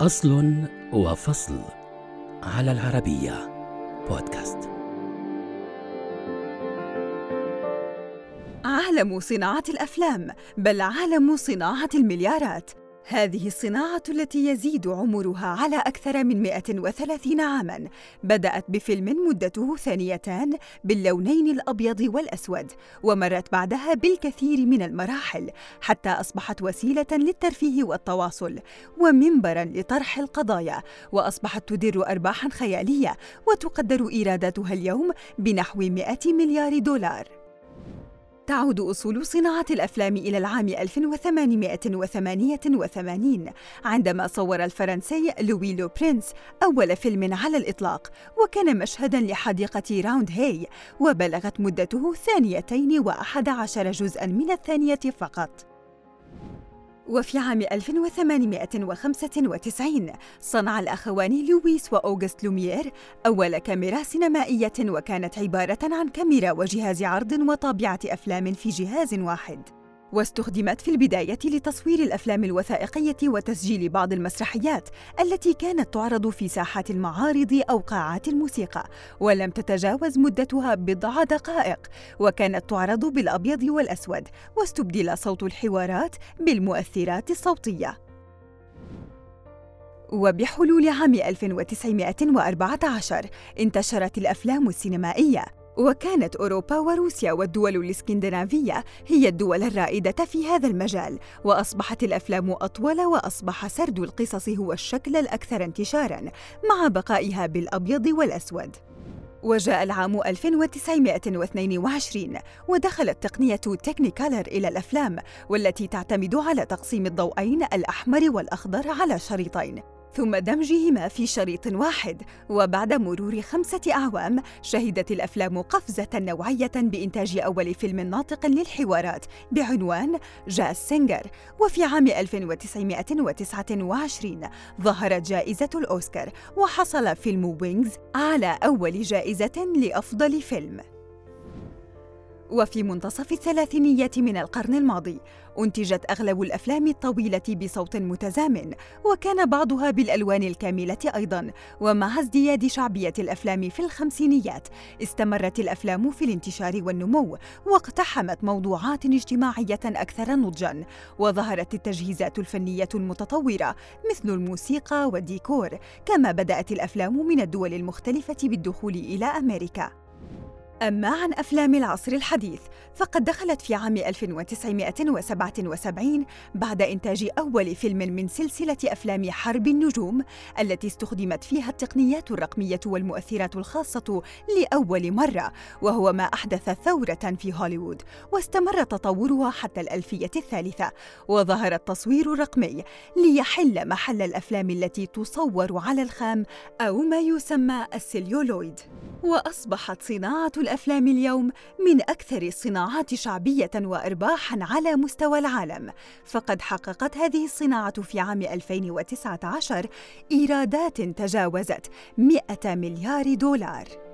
أصل وفصل على العربية بودكاست. عالم صناعة الأفلام بل عالم صناعة المليارات. هذه الصناعة التي يزيد عمرها على أكثر من 130 عاماً بدأت بفيلم مدته ثانيتان باللونين الأبيض والأسود ومرت بعدها بالكثير من المراحل حتى أصبحت وسيلة للترفيه والتواصل ومنبراً لطرح القضايا وأصبحت تدر أرباحاً خيالية وتقدر إيراداتها اليوم بنحو 100 مليار دولار. تعود أصول صناعة الأفلام إلى العام 1888 عندما صور الفرنسي لوي لو برينس أول فيلم على الإطلاق وكان مشهداً لحديقة راوند هاي وبلغت مدته ثانيتين وأحد عشر جزءاً من الثانية فقط. وفي عام 1895 صنع الأخوان لويس وأوغست لوميير أول كاميرا سينمائية وكانت عبارة عن كاميرا وجهاز عرض وطابعة أفلام في جهاز واحد. واستخدمت في البداية لتصوير الأفلام الوثائقية وتسجيل بعض المسرحيات التي كانت تعرض في ساحات المعارض أو قاعات الموسيقى ولم تتجاوز مدتها بضع دقائق وكانت تعرض بالأبيض والأسود واستبدل صوت الحوارات بالمؤثرات الصوتية. وبحلول عام 1914 انتشرت الأفلام السينمائية وكانت أوروبا وروسيا والدول الإسكندنافية هي الدول الرائدة في هذا المجال وأصبحت الأفلام أطول وأصبح سرد القصص هو الشكل الأكثر انتشاراً مع بقائها بالأبيض والأسود. وجاء العام 1922 ودخلت تقنية Technicolor إلى الأفلام والتي تعتمد على تقسيم الضوئين الأحمر والأخضر على شريطين. ثم دمجهما في شريط واحد وبعد مرور خمسة أعوام شهدت الأفلام قفزة نوعية بإنتاج أول فيلم ناطق للحوارات بعنوان Jazz Singer. وفي عام 1929 ظهرت جائزة الأوسكار وحصل فيلم وينجز على أول جائزة لأفضل فيلم. وفي منتصف الثلاثينيات من القرن الماضي أنتجت أغلب الأفلام الطويلة بصوت متزامن وكان بعضها بالألوان الكاملة أيضاً. ومع ازدياد شعبية الأفلام في الخمسينيات استمرت الأفلام في الانتشار والنمو واقتحمت موضوعات اجتماعية أكثر نضجاً. وظهرت التجهيزات الفنية المتطورة مثل الموسيقى والديكور كما بدأت الأفلام من الدول المختلفة بالدخول إلى أمريكا. أما عن أفلام العصر الحديث فقد دخلت في عام 1977 بعد إنتاج أول فيلم من سلسلة أفلام حرب النجوم التي استخدمت فيها التقنيات الرقمية والمؤثرات الخاصة لأول مرة وهو ما أحدث ثورة في هوليوود واستمر تطورها حتى الألفية الثالثة وظهر التصوير الرقمي ليحل محل الأفلام التي تصور على الخام أو ما يسمى السليولويد وأصبحت صناعة الأفلام اليوم من أكثر الصناعات شعبية وإرباحًا على مستوى العالم، فقد حققت هذه الصناعة في عام 2019 إيرادات تجاوزت 100 مليار دولار.